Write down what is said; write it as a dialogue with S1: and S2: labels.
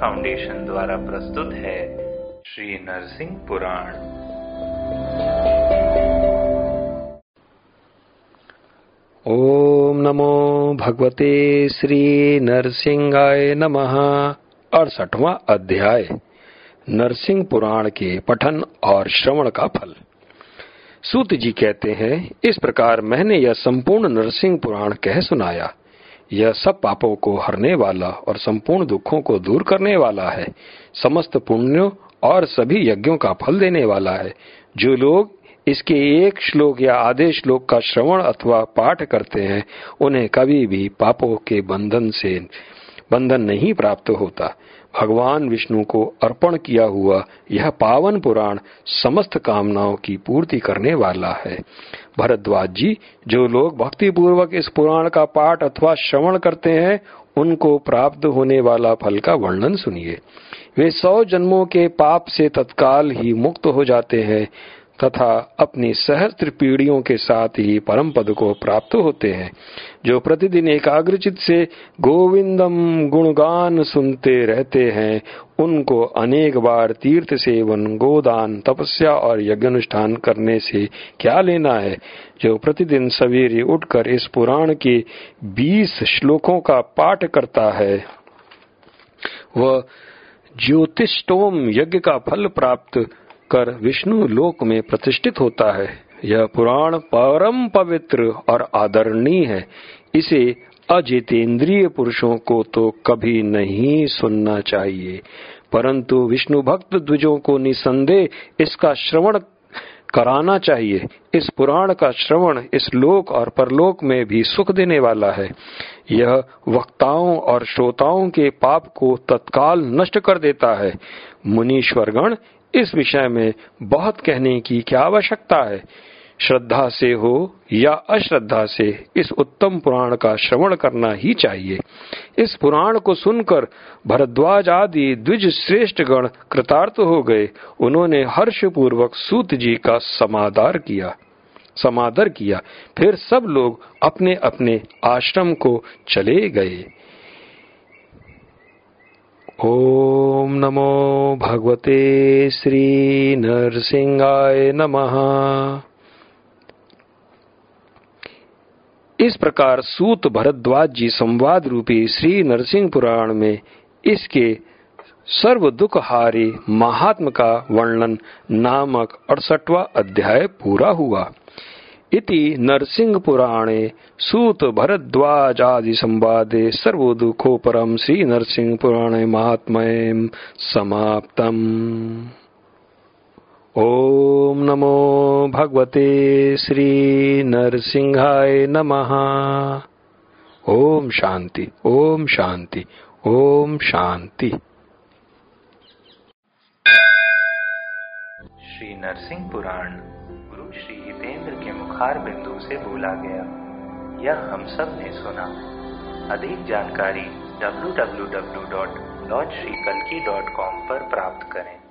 S1: Foundation द्वारा प्रस्तुत है श्री नरसिंह पुराण।
S2: ओम नमो भगवते श्री नरसिंहाय नमः। अड़सठवा अध्याय। नरसिंह पुराण के पठन और श्रवण का फल। सूत जी कहते हैं, इस प्रकार मैंने यह संपूर्ण नरसिंह पुराण कह सुनाया। यह सब पापों को हरने वाला और संपूर्ण दुखों को दूर करने वाला है। समस्त पुण्यों और सभी यज्ञों का फल देने वाला है। जो लोग इसके एक श्लोक या आधे श्लोक का श्रवण अथवा पाठ करते हैं, उन्हें कभी भी पापों के बंधन से बंधन नहीं प्राप्त होता। भगवान विष्णु को अर्पण किया हुआ यह पावन पुराण समस्त कामनाओं की पूर्ति करने वाला है। भरद्वाज जी, जो लोग भक्ति पूर्वक इस पुराण का पाठ अथवा श्रवण करते हैं, उनको प्राप्त होने वाला फल का वर्णन सुनिए। वे सौ जन्मों के पाप से तत्काल ही मुक्त हो जाते हैं। तथा अपनी सहस्त्र पीढ़ियों के साथ ही परम पद को प्राप्त होते हैं, जो प्रतिदिन एकाग्रचित से गोविंदम गुणगान सुनते रहते हैं। उनको अनेक बार तीर्थ सेवन, गोदान, तपस्या और यज्ञ अनुष्ठान करने से क्या लेना है? जो प्रतिदिन सवेरे उठकर इस पुराण के बीस श्लोकों का पाठ करता है, वह ज्योतिषोम यज्ञ का फल प्राप्त कर विष्णु लोक में प्रतिष्ठित होता है। यह पुराण परम पवित्र और आदरणीय है। इसे अजितेंद्रिय पुरुषों को तो कभी नहीं सुनना चाहिए। परंतु विष्णु भक्त द्विजों को निसंदेह इसका श्रवण कराना चाहिए। इस पुराण का श्रवण इस लोक और परलोक में भी सुख देने वाला है। यह वक्ताओं और श्रोताओं के पाप को तत्काल नष्ट कर देता है। मुनीश्वरगण इस विषय में बहुत कहने की क्या आवश्यकता है? श्रद्धा से हो या अश्रद्धा से, इस उत्तम पुराण का श्रवण करना ही चाहिए। इस पुराण को सुनकर भरद्वाज आदि द्विज श्रेष्ठ गण कृतार्थ हो गए। उन्होंने हर्ष पूर्वक सूत जी का समादार किया, समादर किया। फिर सब लोग अपने अपने आश्रम को चले गए। ओम नमो भगवते श्री नरसिंहाय नमः। इस प्रकार सूत भरद्वाज जी संवाद रूपी श्री नरसिंह पुराण में इसके सर्व दुख हारे महात्म का वर्णन नामक अड़सठवा अध्याय पूरा हुआ। इति नरसिंह पुराणे सूत भरद्वाज आदि संवादे सर्वदुखो परम श्री नरसिंह पुराणे महात्मय समाप्तम। ओम नमो भगवते श्री नरसिंहाय नमः। ओम शांति ओम शांति ओम शांति
S1: श्री नरसिंह पुराण श्री हितेंद्र के मुखार बिंदु से बोला गया। यह हम सबने सुना। अधिक जानकारी W W W dot lord Shri कलकी dot com पर प्राप्त करें।